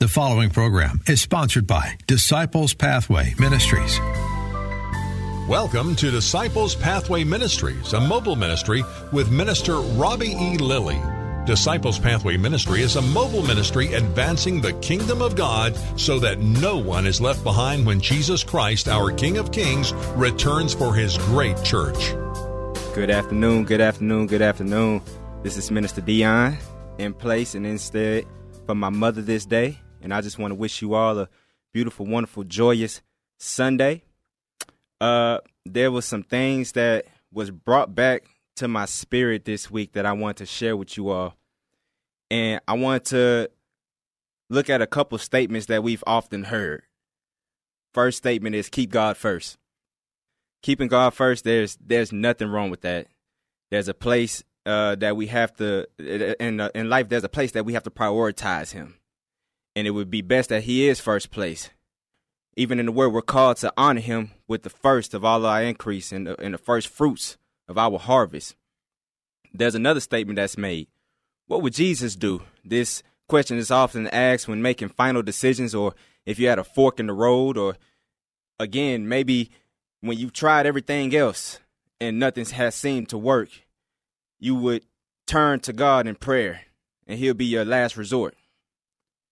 The following program is sponsored by Disciples Pathway Ministries. Welcome to Disciples Pathway Ministries, a mobile ministry with Minister Robbie E. Lilly. Disciples Pathway Ministry is a mobile ministry advancing the kingdom of God so that no one is left behind when Jesus Christ, our King of Kings, returns for his great church. Good afternoon, good afternoon, good afternoon. This is Minister Dion in place and instead for my mother this day. And I just want to wish you all a beautiful, wonderful, joyous Sunday. Uh, there was some things that was brought back to my spirit this week that I want to share with you all. And I want to look at a couple statements that we've often heard. First statement is keep God first. Keeping God first, there's there's nothing wrong with that. There's a place uh, that we have to in in life. There's a place that we have to prioritize Him and it would be best that he is first place. Even in the word, we're called to honor him with the first of all our increase and the, the first fruits of our harvest. There's another statement that's made. What would Jesus do? This question is often asked when making final decisions or if you had a fork in the road or again, maybe when you've tried everything else and nothing has seemed to work, you would turn to God in prayer and he'll be your last resort.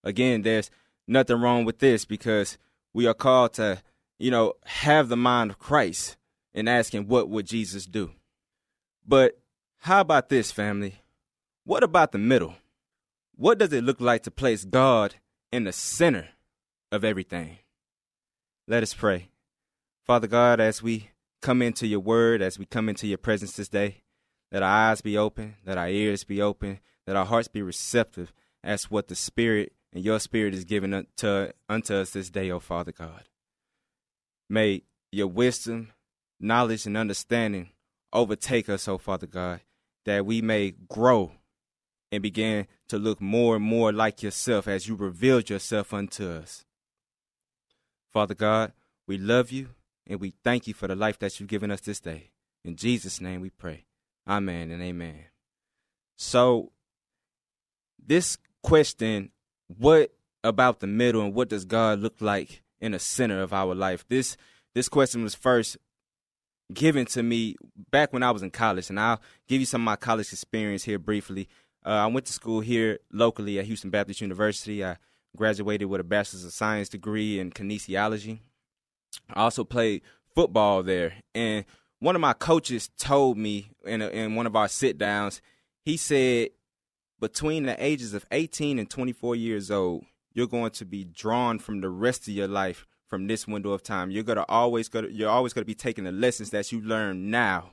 Again, there's nothing wrong with this because we are called to, you know, have the mind of Christ and asking what would Jesus do. But how about this, family? What about the middle? What does it look like to place God in the center of everything? Let us pray. Father God, as we come into your word, as we come into your presence this day, let our eyes be open, let our ears be open, let our hearts be receptive as what the Spirit and your spirit is given unto, unto us this day, O Father God. May your wisdom, knowledge, and understanding overtake us, O Father God, that we may grow and begin to look more and more like yourself as you revealed yourself unto us. Father God, we love you and we thank you for the life that you've given us this day. In Jesus' name we pray. Amen and amen. So, this question what about the middle and what does God look like in the center of our life? This this question was first given to me back when I was in college, and I'll give you some of my college experience here briefly. Uh, I went to school here locally at Houston Baptist University. I graduated with a bachelor's of science degree in kinesiology. I also played football there, and one of my coaches told me in a, in one of our sit downs, he said between the ages of 18 and 24 years old, you're going to be drawn from the rest of your life from this window of time. You're gonna always go. You're always gonna be taking the lessons that you learn now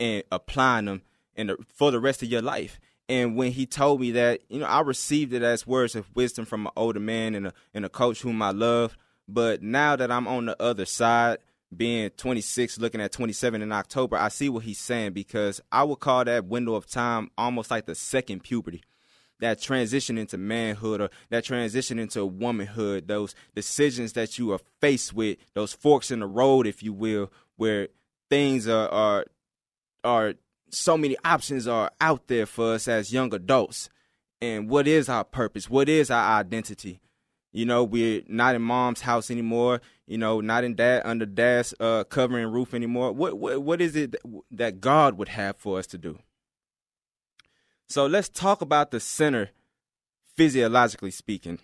and applying them in the, for the rest of your life. And when he told me that, you know, I received it as words of wisdom from an older man and a and a coach whom I love. But now that I'm on the other side, being 26, looking at 27 in October, I see what he's saying because I would call that window of time almost like the second puberty. That transition into manhood or that transition into womanhood, those decisions that you are faced with, those forks in the road, if you will, where things are are are so many options are out there for us as young adults. And what is our purpose? What is our identity? You know, we're not in mom's house anymore. You know, not in dad under dad's uh, covering roof anymore. What, what what is it that God would have for us to do? So let's talk about the center, physiologically speaking.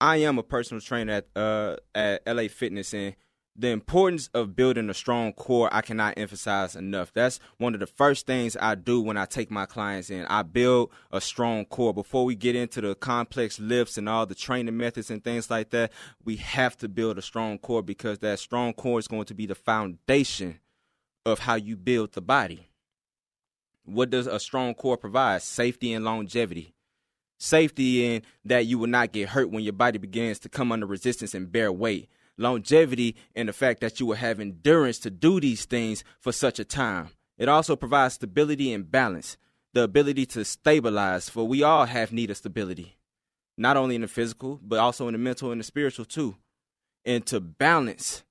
I am a personal trainer at uh, at LA Fitness, and the importance of building a strong core I cannot emphasize enough. That's one of the first things I do when I take my clients in. I build a strong core. Before we get into the complex lifts and all the training methods and things like that, we have to build a strong core because that strong core is going to be the foundation of how you build the body. What does a strong core provide? Safety and longevity. Safety in that you will not get hurt when your body begins to come under resistance and bear weight. Longevity and the fact that you will have endurance to do these things for such a time. It also provides stability and balance, the ability to stabilize, for we all have need of stability, not only in the physical, but also in the mental and the spiritual too. And to balance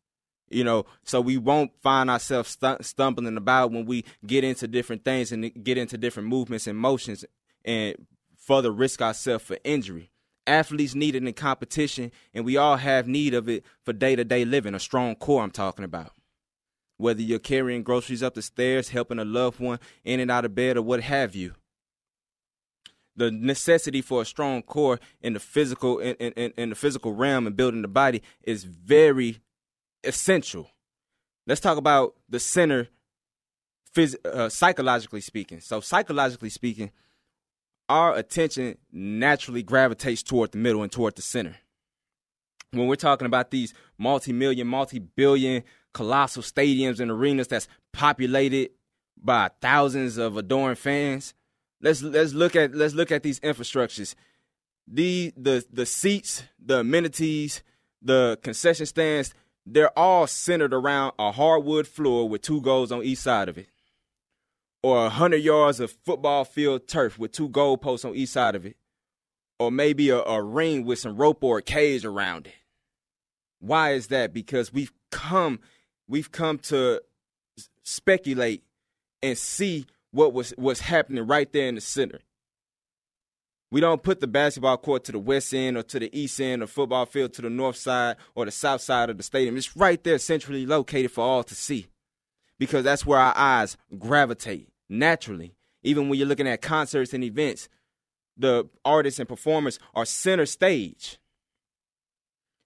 you know so we won't find ourselves stumbling about when we get into different things and get into different movements and motions and further risk ourselves for injury athletes need it in competition and we all have need of it for day-to-day living a strong core i'm talking about whether you're carrying groceries up the stairs helping a loved one in and out of bed or what have you the necessity for a strong core in the physical in, in, in the physical realm and building the body is very essential. Let's talk about the center, phys- uh, psychologically speaking. So, psychologically speaking, our attention naturally gravitates toward the middle and toward the center. When we're talking about these multi-million, multi-billion, colossal stadiums and arenas that's populated by thousands of adoring fans, let's let's look at let's look at these infrastructures. The the the seats, the amenities, the concession stands, they're all centered around a hardwood floor with two goals on each side of it, or a hundred yards of football field turf with two goal posts on each side of it, or maybe a, a ring with some rope or a cage around it. Why is that? Because we've come, we've come to speculate and see what was what's happening right there in the center. We don't put the basketball court to the west end or to the east end or football field to the north side or the south side of the stadium. It's right there centrally located for all to see because that's where our eyes gravitate naturally. Even when you're looking at concerts and events, the artists and performers are center stage.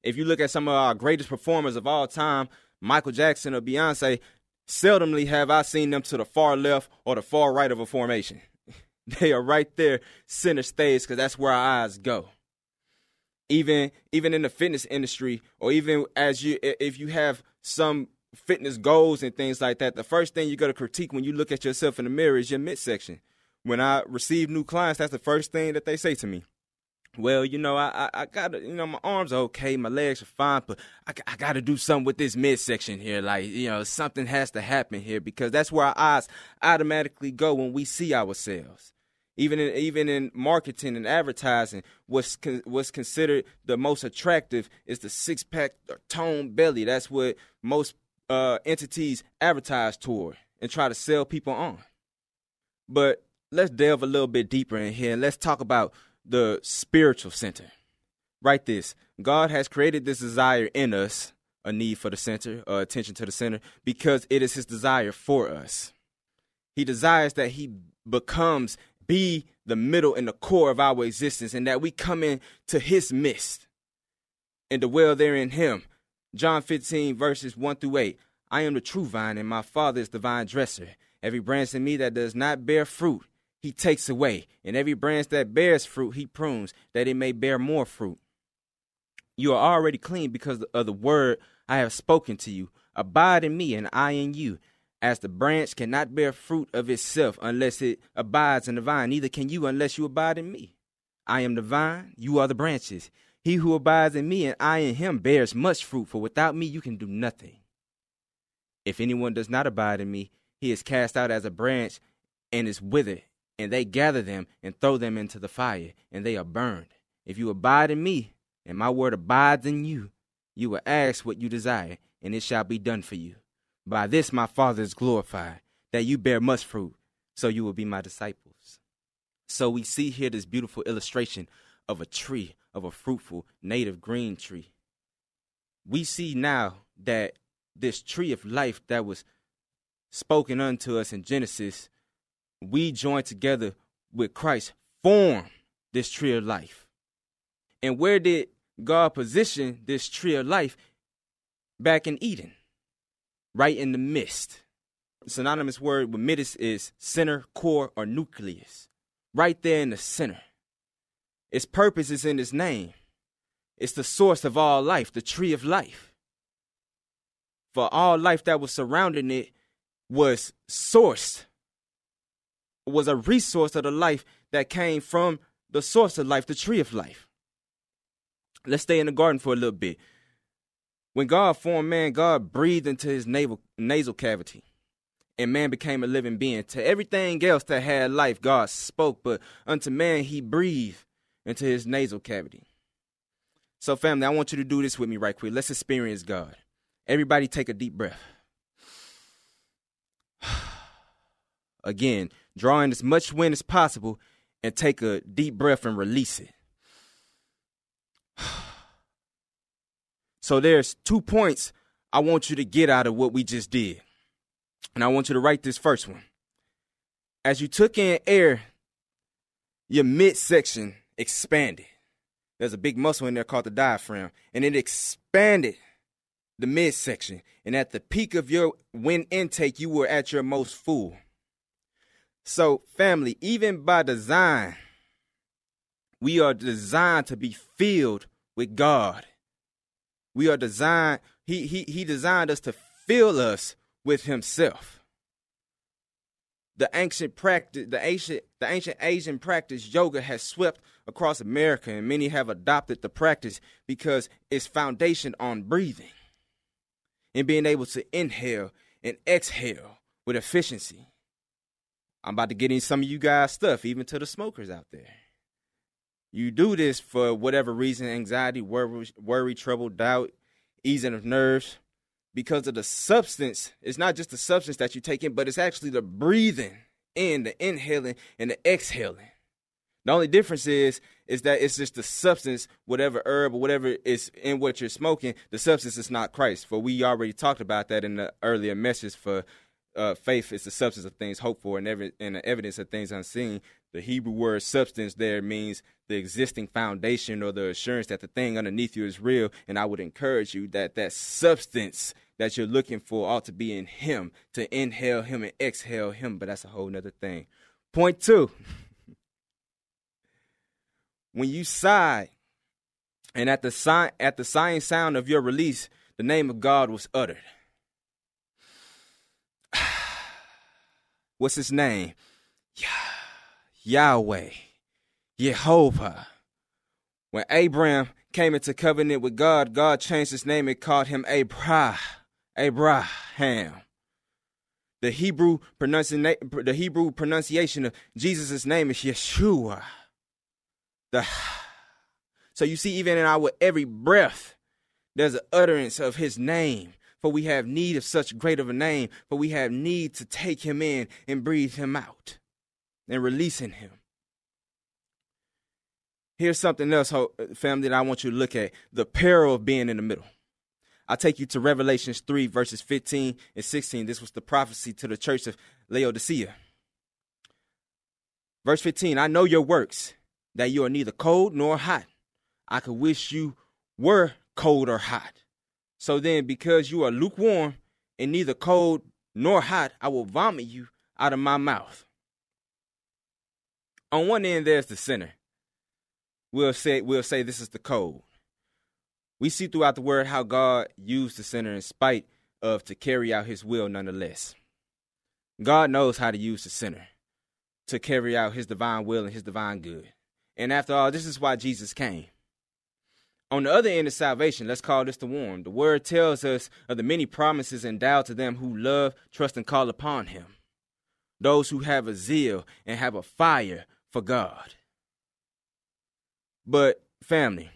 If you look at some of our greatest performers of all time, Michael Jackson or Beyonce, seldomly have I seen them to the far left or the far right of a formation. They are right there center stage because that's where our eyes go. Even even in the fitness industry, or even as you if you have some fitness goals and things like that, the first thing you got to critique when you look at yourself in the mirror is your midsection. When I receive new clients, that's the first thing that they say to me. Well, you know, I, I, I gotta, you know, my arms are okay, my legs are fine, but I, I gotta do something with this midsection here. Like, you know, something has to happen here because that's where our eyes automatically go when we see ourselves even in even in marketing and advertising, what's con, what's considered the most attractive is the six pack or tone belly. That's what most uh, entities advertise toward and try to sell people on. But let's delve a little bit deeper in here and let's talk about the spiritual center. Write this: God has created this desire in us, a need for the center, uh, attention to the center, because it is His desire for us. He desires that He becomes be the middle and the core of our existence and that we come into his midst and dwell there in him. John 15, verses 1 through 8. I am the true vine, and my Father is the vine dresser. Every branch in me that does not bear fruit, he takes away. And every branch that bears fruit, he prunes, that it may bear more fruit. You are already clean because of the word I have spoken to you. Abide in me, and I in you. As the branch cannot bear fruit of itself unless it abides in the vine, neither can you unless you abide in me. I am the vine, you are the branches. He who abides in me and I in him bears much fruit, for without me you can do nothing. If anyone does not abide in me, he is cast out as a branch and is withered, and they gather them and throw them into the fire, and they are burned. If you abide in me, and my word abides in you, you will ask what you desire, and it shall be done for you. By this my Father is glorified, that you bear much fruit, so you will be my disciples. So we see here this beautiful illustration of a tree, of a fruitful native green tree. We see now that this tree of life that was spoken unto us in Genesis, we join together with Christ, form this tree of life. And where did God position this tree of life? Back in Eden right in the midst. synonymous word with midst is center, core, or nucleus. Right there in the center. Its purpose is in its name. It's the source of all life, the tree of life. For all life that was surrounding it was sourced, was a resource of the life that came from the source of life, the tree of life. Let's stay in the garden for a little bit. When God formed man, God breathed into his navel, nasal cavity, and man became a living being. To everything else that had life, God spoke, but unto man, he breathed into his nasal cavity. So, family, I want you to do this with me right quick. Let's experience God. Everybody take a deep breath. Again, draw in as much wind as possible and take a deep breath and release it. So there's two points I want you to get out of what we just did. And I want you to write this first one. As you took in air, your midsection expanded. There's a big muscle in there called the diaphragm, and it expanded the midsection. And at the peak of your wind intake, you were at your most full. So, family, even by design, we are designed to be filled with God. We are designed, he, he, he designed us to fill us with himself. The ancient practice, the ancient, the ancient Asian practice, yoga, has swept across America, and many have adopted the practice because it's foundation on breathing and being able to inhale and exhale with efficiency. I'm about to get in some of you guys' stuff, even to the smokers out there. You do this for whatever reason anxiety, worry, worry trouble, doubt, easing of nerves because of the substance. It's not just the substance that you take in, but it's actually the breathing in, the inhaling, and the exhaling. The only difference is is that it's just the substance, whatever herb or whatever is in what you're smoking. The substance is not Christ. For we already talked about that in the earlier message. For uh, faith is the substance of things hoped for, and, every, and the evidence of things unseen. The Hebrew word substance there means the existing foundation or the assurance that the thing underneath you is real. And I would encourage you that that substance that you're looking for ought to be in Him, to inhale Him and exhale Him. But that's a whole nother thing. Point two when you sigh, and at the, sign, at the sighing sound of your release, the name of God was uttered. What's his name? Yahweh, Jehovah. When Abraham came into covenant with God, God changed his name and called him Abrah, Abraham. The Hebrew, pronunciation, the Hebrew pronunciation of Jesus' name is Yeshua. The, so you see, even in our every breath, there's an utterance of his name. For we have need of such great of a name, for we have need to take him in and breathe him out and releasing him. Here's something else, family, that I want you to look at the peril of being in the middle. I'll take you to Revelations 3, verses 15 and 16. This was the prophecy to the church of Laodicea. Verse 15 I know your works, that you are neither cold nor hot. I could wish you were cold or hot. So then, because you are lukewarm and neither cold nor hot, I will vomit you out of my mouth. On one end, there's the sinner. We'll say, we'll say this is the cold. We see throughout the word how God used the sinner in spite of to carry out his will nonetheless. God knows how to use the sinner to carry out his divine will and his divine good. And after all, this is why Jesus came. On the other end of salvation, let's call this the warm. The word tells us of the many promises endowed to them who love, trust, and call upon him. Those who have a zeal and have a fire for God. But family,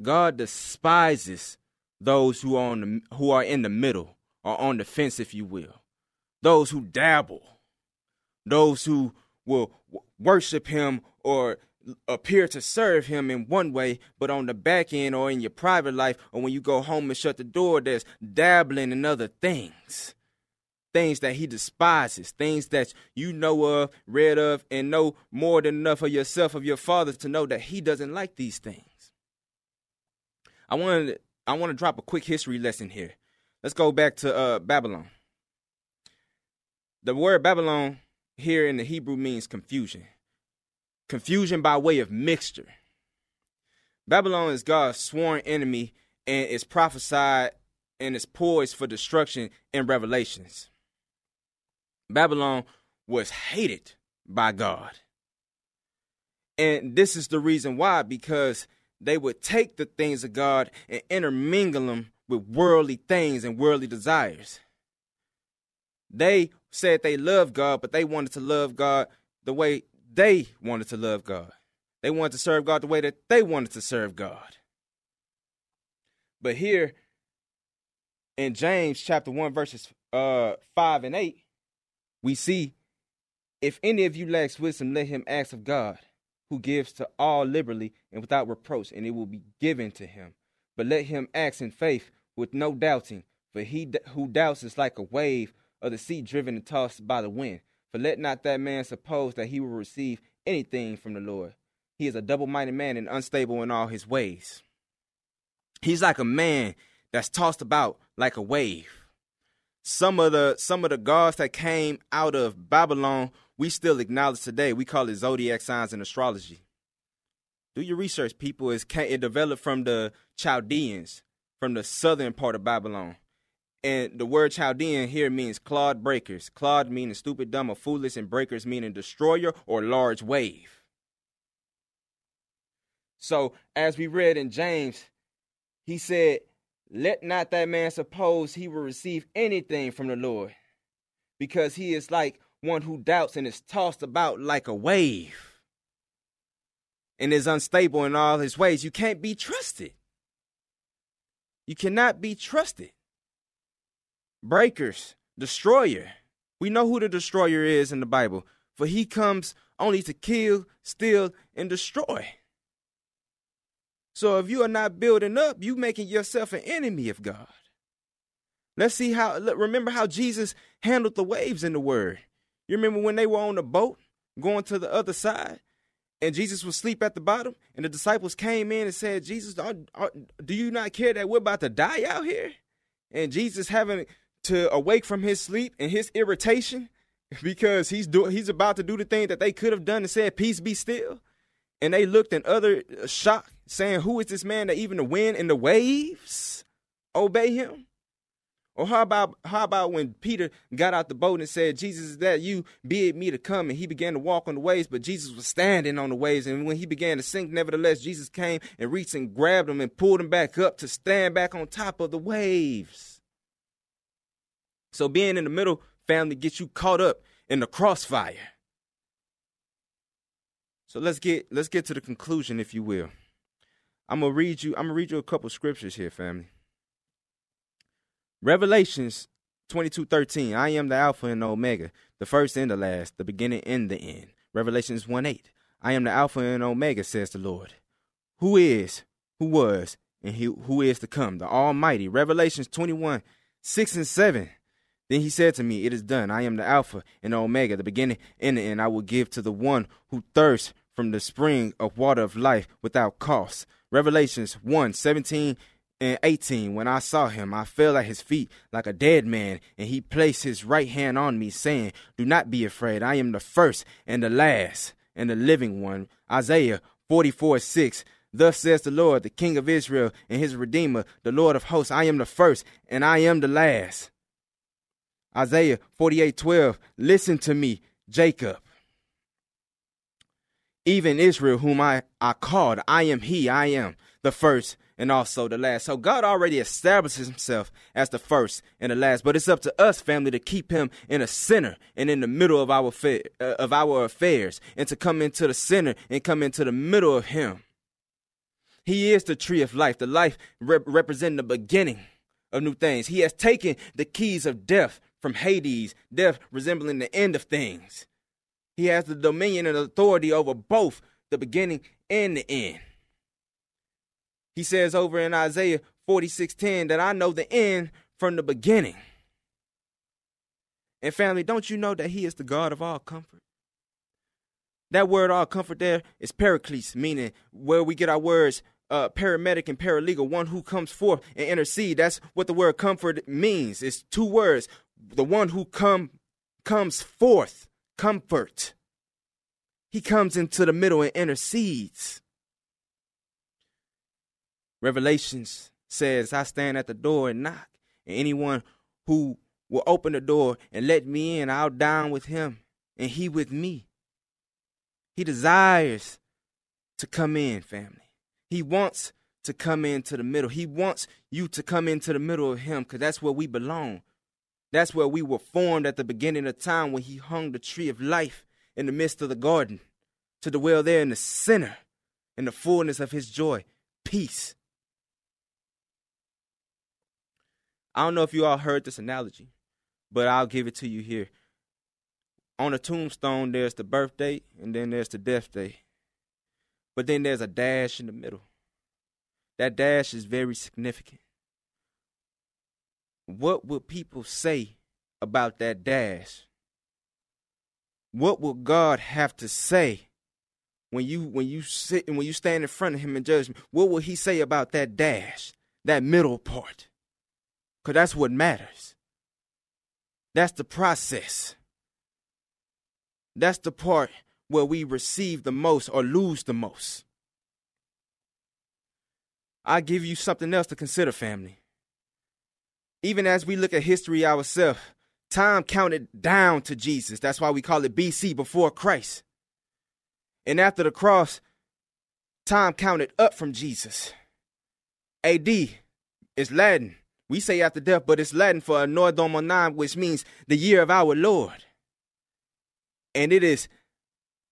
God despises those who are the, who are in the middle or on the fence, if you will. Those who dabble, those who will worship him or appear to serve him in one way, but on the back end or in your private life or when you go home and shut the door, there's dabbling in other things. Things that he despises, things that you know of, read of, and know more than enough of yourself, of your father, to know that he doesn't like these things. I want to I want to drop a quick history lesson here. Let's go back to uh, Babylon. The word Babylon here in the Hebrew means confusion confusion by way of mixture. Babylon is God's sworn enemy and is prophesied and is poised for destruction in Revelations. Babylon was hated by God. And this is the reason why, because they would take the things of God and intermingle them with worldly things and worldly desires. They said they loved God, but they wanted to love God the way they wanted to love God. They wanted to serve God the way that they wanted to serve God. But here in James chapter 1, verses uh, 5 and 8, we see if any of you lacks wisdom, let him ask of God, who gives to all liberally and without reproach, and it will be given to him. But let him ask in faith with no doubting, for he who doubts is like a wave of the sea driven and tossed by the wind. For let not that man suppose that he will receive anything from the Lord. He is a double minded man and unstable in all his ways. He's like a man that's tossed about like a wave. Some of the some of the gods that came out of Babylon, we still acknowledge today. We call it zodiac signs and astrology. Do your research, people. It's, it developed from the Chaldeans, from the southern part of Babylon. And the word Chaldean here means clod breakers. Clod meaning stupid, dumb, or foolish, and breakers meaning destroyer or large wave. So, as we read in James, he said, Let not that man suppose he will receive anything from the Lord, because he is like one who doubts and is tossed about like a wave and is unstable in all his ways. You can't be trusted. You cannot be trusted breakers, destroyer. We know who the destroyer is in the Bible, for he comes only to kill, steal, and destroy. So if you are not building up, you making yourself an enemy of God. Let's see how remember how Jesus handled the waves in the word. You remember when they were on the boat going to the other side and Jesus was asleep at the bottom and the disciples came in and said, "Jesus, are, are, do you not care that we're about to die out here?" And Jesus having to awake from his sleep and his irritation because he's do, he's about to do the thing that they could have done and said, "Peace be still." And they looked in utter uh, shock, saying, "Who is this man that even the wind and the waves obey him?" Or how about how about when Peter got out the boat and said, "Jesus, is that you? Bid me to come." And he began to walk on the waves, but Jesus was standing on the waves. And when he began to sink, nevertheless, Jesus came and reached and grabbed him and pulled him back up to stand back on top of the waves. So being in the middle family gets you caught up in the crossfire. So let's get let's get to the conclusion, if you will. I'm gonna read you. I'm gonna read you a couple scriptures here, family. Revelations 22, 13. I am the Alpha and Omega, the first and the last, the beginning and the end. Revelations 1 8. I am the Alpha and Omega, says the Lord. Who is, who was, and he, who is to come, the Almighty. Revelations 21, 6 and 7. Then he said to me, It is done. I am the Alpha and the Omega, the beginning and the end. I will give to the one who thirsts from the spring of water of life without cost. Revelations 1 17 and 18. When I saw him, I fell at his feet like a dead man, and he placed his right hand on me, saying, Do not be afraid. I am the first and the last and the living one. Isaiah 44 6. Thus says the Lord, the King of Israel and his Redeemer, the Lord of hosts. I am the first and I am the last. Isaiah 48 12, listen to me, Jacob. Even Israel, whom I, I called, I am he, I am the first and also the last. So God already establishes himself as the first and the last, but it's up to us, family, to keep him in the center and in the middle of our, uh, of our affairs and to come into the center and come into the middle of him. He is the tree of life, the life rep- representing the beginning of new things. He has taken the keys of death from Hades, death resembling the end of things. He has the dominion and authority over both the beginning and the end. He says over in Isaiah 46:10 that I know the end from the beginning. And family, don't you know that he is the God of all comfort? That word all comfort there is paraclete, meaning where we get our words uh, paramedic and paralegal, one who comes forth and intercede. That's what the word comfort means. It's two words the one who come comes forth, comfort. He comes into the middle and intercedes. Revelations says, I stand at the door and knock, and anyone who will open the door and let me in, I'll dine with him, and he with me. He desires to come in, family. He wants to come into the middle. He wants you to come into the middle of Him because that's where we belong. That's where we were formed at the beginning of time when He hung the tree of life in the midst of the garden to dwell there in the center, in the fullness of His joy, peace. I don't know if you all heard this analogy, but I'll give it to you here. On a tombstone, there's the birth date and then there's the death day. But then there's a dash in the middle. That dash is very significant. What will people say about that dash? What will God have to say when you when you sit and when you stand in front of him in judgment? What will he say about that dash, that middle part? Cause that's what matters. That's the process. That's the part where we receive the most or lose the most. I give you something else to consider, family. Even as we look at history ourselves, time counted down to Jesus. That's why we call it BC, before Christ. And after the cross, time counted up from Jesus. AD is Latin. We say after death, but it's Latin for Anno Domini, which means the year of our Lord. And it is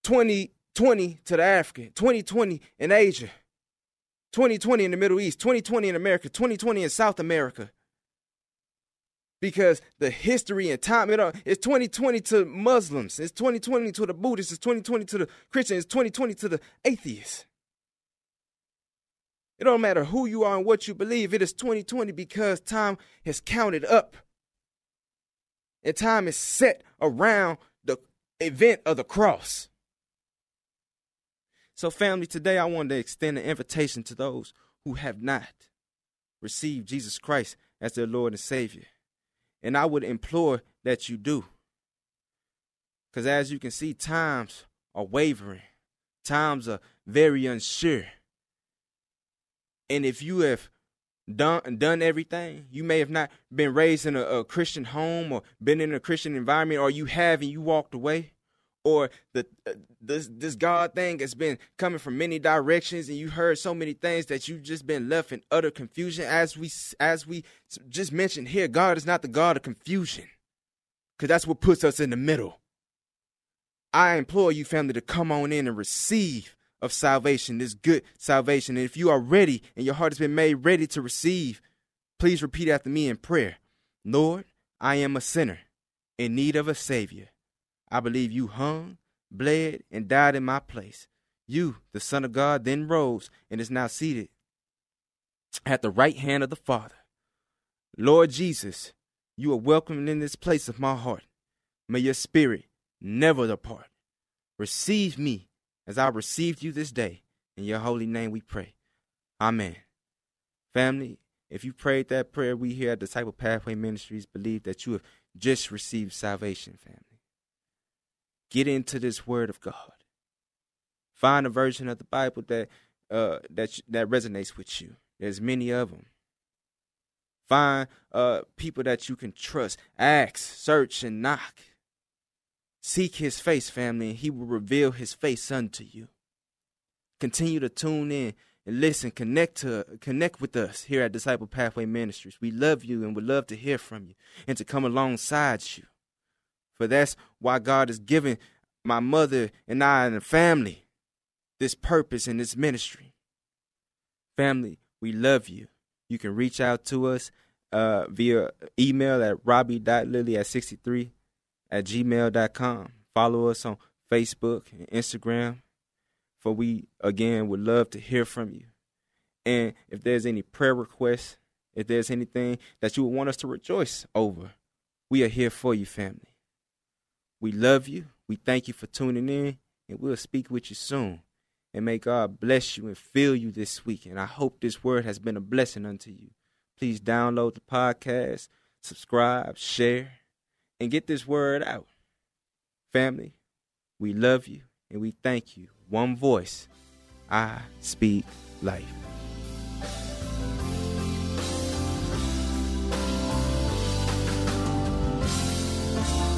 2020 to the African, 2020 in Asia, 2020 in the Middle East, 2020 in America, 2020 in South America. Because the history and time, it it's 2020 to Muslims, it's 2020 to the Buddhists, it's 2020 to the Christians, it's 2020 to the atheists. It don't matter who you are and what you believe, it is 2020 because time has counted up. And time is set around the event of the cross. So, family, today I wanted to extend an invitation to those who have not received Jesus Christ as their Lord and Savior. And I would implore that you do. Because as you can see, times are wavering, times are very unsure. And if you have done done everything, you may have not been raised in a, a Christian home or been in a Christian environment, or you have and you walked away or the uh, this this God thing has been coming from many directions, and you heard so many things that you've just been left in utter confusion. As we as we just mentioned here, God is not the God of confusion, because that's what puts us in the middle. I implore you, family, to come on in and receive of salvation, this good salvation. And if you are ready and your heart has been made ready to receive, please repeat after me in prayer. Lord, I am a sinner in need of a Savior. I believe you hung, bled, and died in my place. You, the Son of God, then rose and is now seated at the right hand of the Father. Lord Jesus, you are welcome in this place of my heart. May your spirit never depart. Receive me as I received you this day. In your holy name we pray. Amen. Family, if you prayed that prayer, we here at Disciple Pathway Ministries believe that you have just received salvation, family. Get into this Word of God. Find a version of the Bible that uh, that that resonates with you. There's many of them. Find uh, people that you can trust. Ask, search, and knock. Seek His face, family, and He will reveal His face unto you. Continue to tune in and listen. Connect to connect with us here at Disciple Pathway Ministries. We love you and would love to hear from you and to come alongside you. For that's why God has given my mother and I and the family this purpose and this ministry. Family, we love you. You can reach out to us uh, via email at robbie.lily at 63 at gmail.com. Follow us on Facebook and Instagram. For we, again, would love to hear from you. And if there's any prayer requests, if there's anything that you would want us to rejoice over, we are here for you, family. We love you. We thank you for tuning in, and we'll speak with you soon. And may God bless you and fill you this week. And I hope this word has been a blessing unto you. Please download the podcast, subscribe, share, and get this word out. Family, we love you and we thank you. One voice, I speak life.